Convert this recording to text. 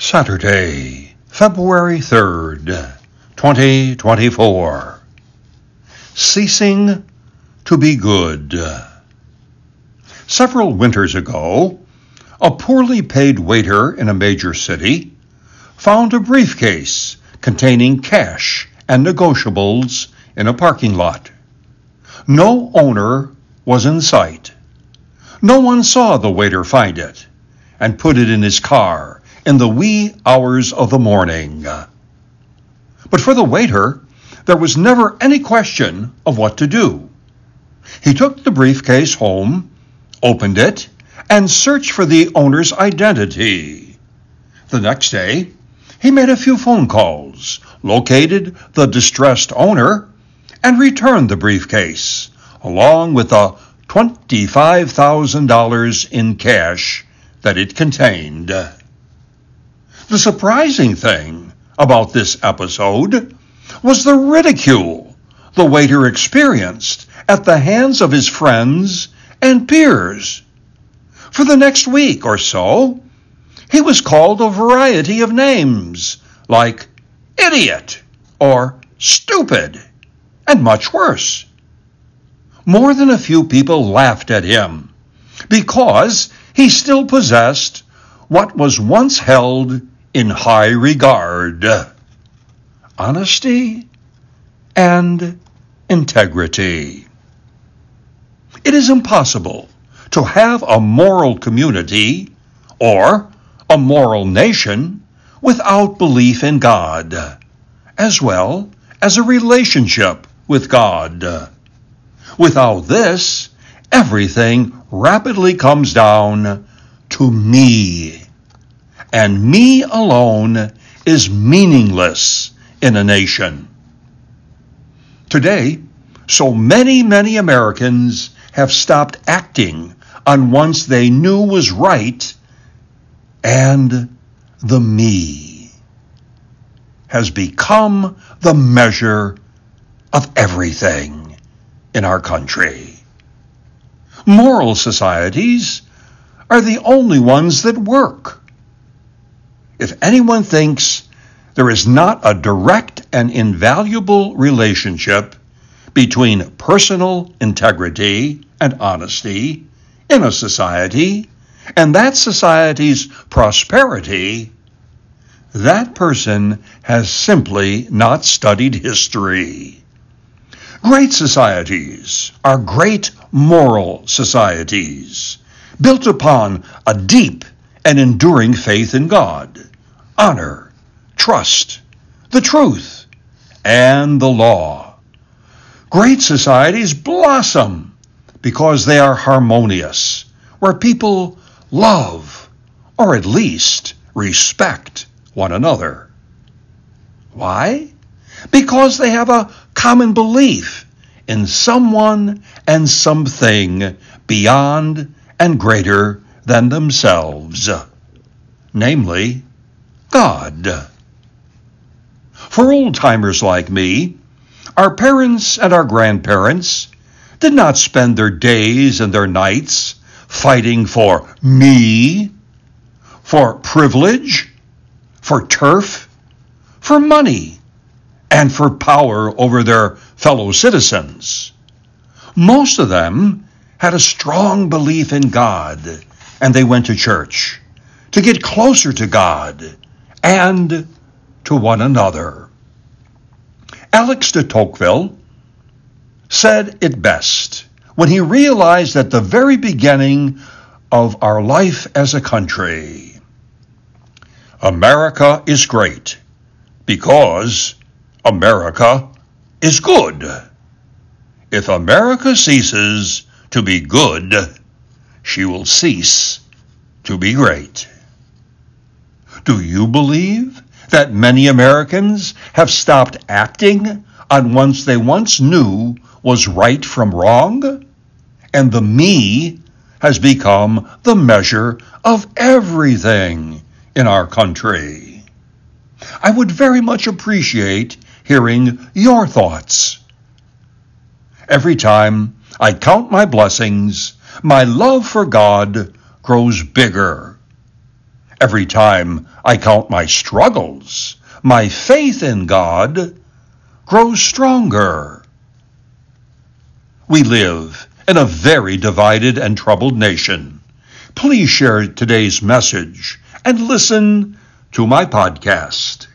Saturday, February 3rd, 2024. Ceasing to be good. Several winters ago, a poorly paid waiter in a major city found a briefcase containing cash and negotiables in a parking lot. No owner was in sight. No one saw the waiter find it and put it in his car in the wee hours of the morning. But for the waiter, there was never any question of what to do. He took the briefcase home, opened it, and searched for the owner's identity. The next day, he made a few phone calls, located the distressed owner, and returned the briefcase, along with the $25,000 in cash that it contained. The surprising thing about this episode was the ridicule the waiter experienced at the hands of his friends and peers. For the next week or so, he was called a variety of names, like idiot or stupid, and much worse. More than a few people laughed at him because he still possessed what was once held in high regard honesty and integrity. It is impossible to have a moral community or a moral nation without belief in God, as well as a relationship with God. Without this, everything rapidly comes down to me and me alone is meaningless in a nation. Today, so many, many Americans have stopped acting on once they knew was right, and the me has become the measure of everything in our country. Moral societies are the only ones that work. If anyone thinks there is not a direct and invaluable relationship between personal integrity and honesty in a society and that society's prosperity, that person has simply not studied history. Great societies are great moral societies, built upon a deep and enduring faith in God honor, trust, the truth, and the law. Great societies blossom because they are harmonious, where people love, or at least respect, one another. Why? Because they have a common belief in someone and something beyond and greater than themselves, namely God. For old timers like me, our parents and our grandparents did not spend their days and their nights fighting for me, for privilege, for turf, for money, and for power over their fellow citizens. Most of them had a strong belief in God, and they went to church to get closer to God and to one another. Alex de Tocqueville said it best when he realized at the very beginning of our life as a country America is great because America is good. If America ceases to be good, she will cease to be great. Do you believe that many Americans have stopped acting on what they once knew was right from wrong? And the me has become the measure of everything in our country. I would very much appreciate hearing your thoughts. Every time I count my blessings, my love for God grows bigger Every time I count my struggles, my faith in God grows stronger. We live in a very divided and troubled nation. Please share today's message and listen to my podcast.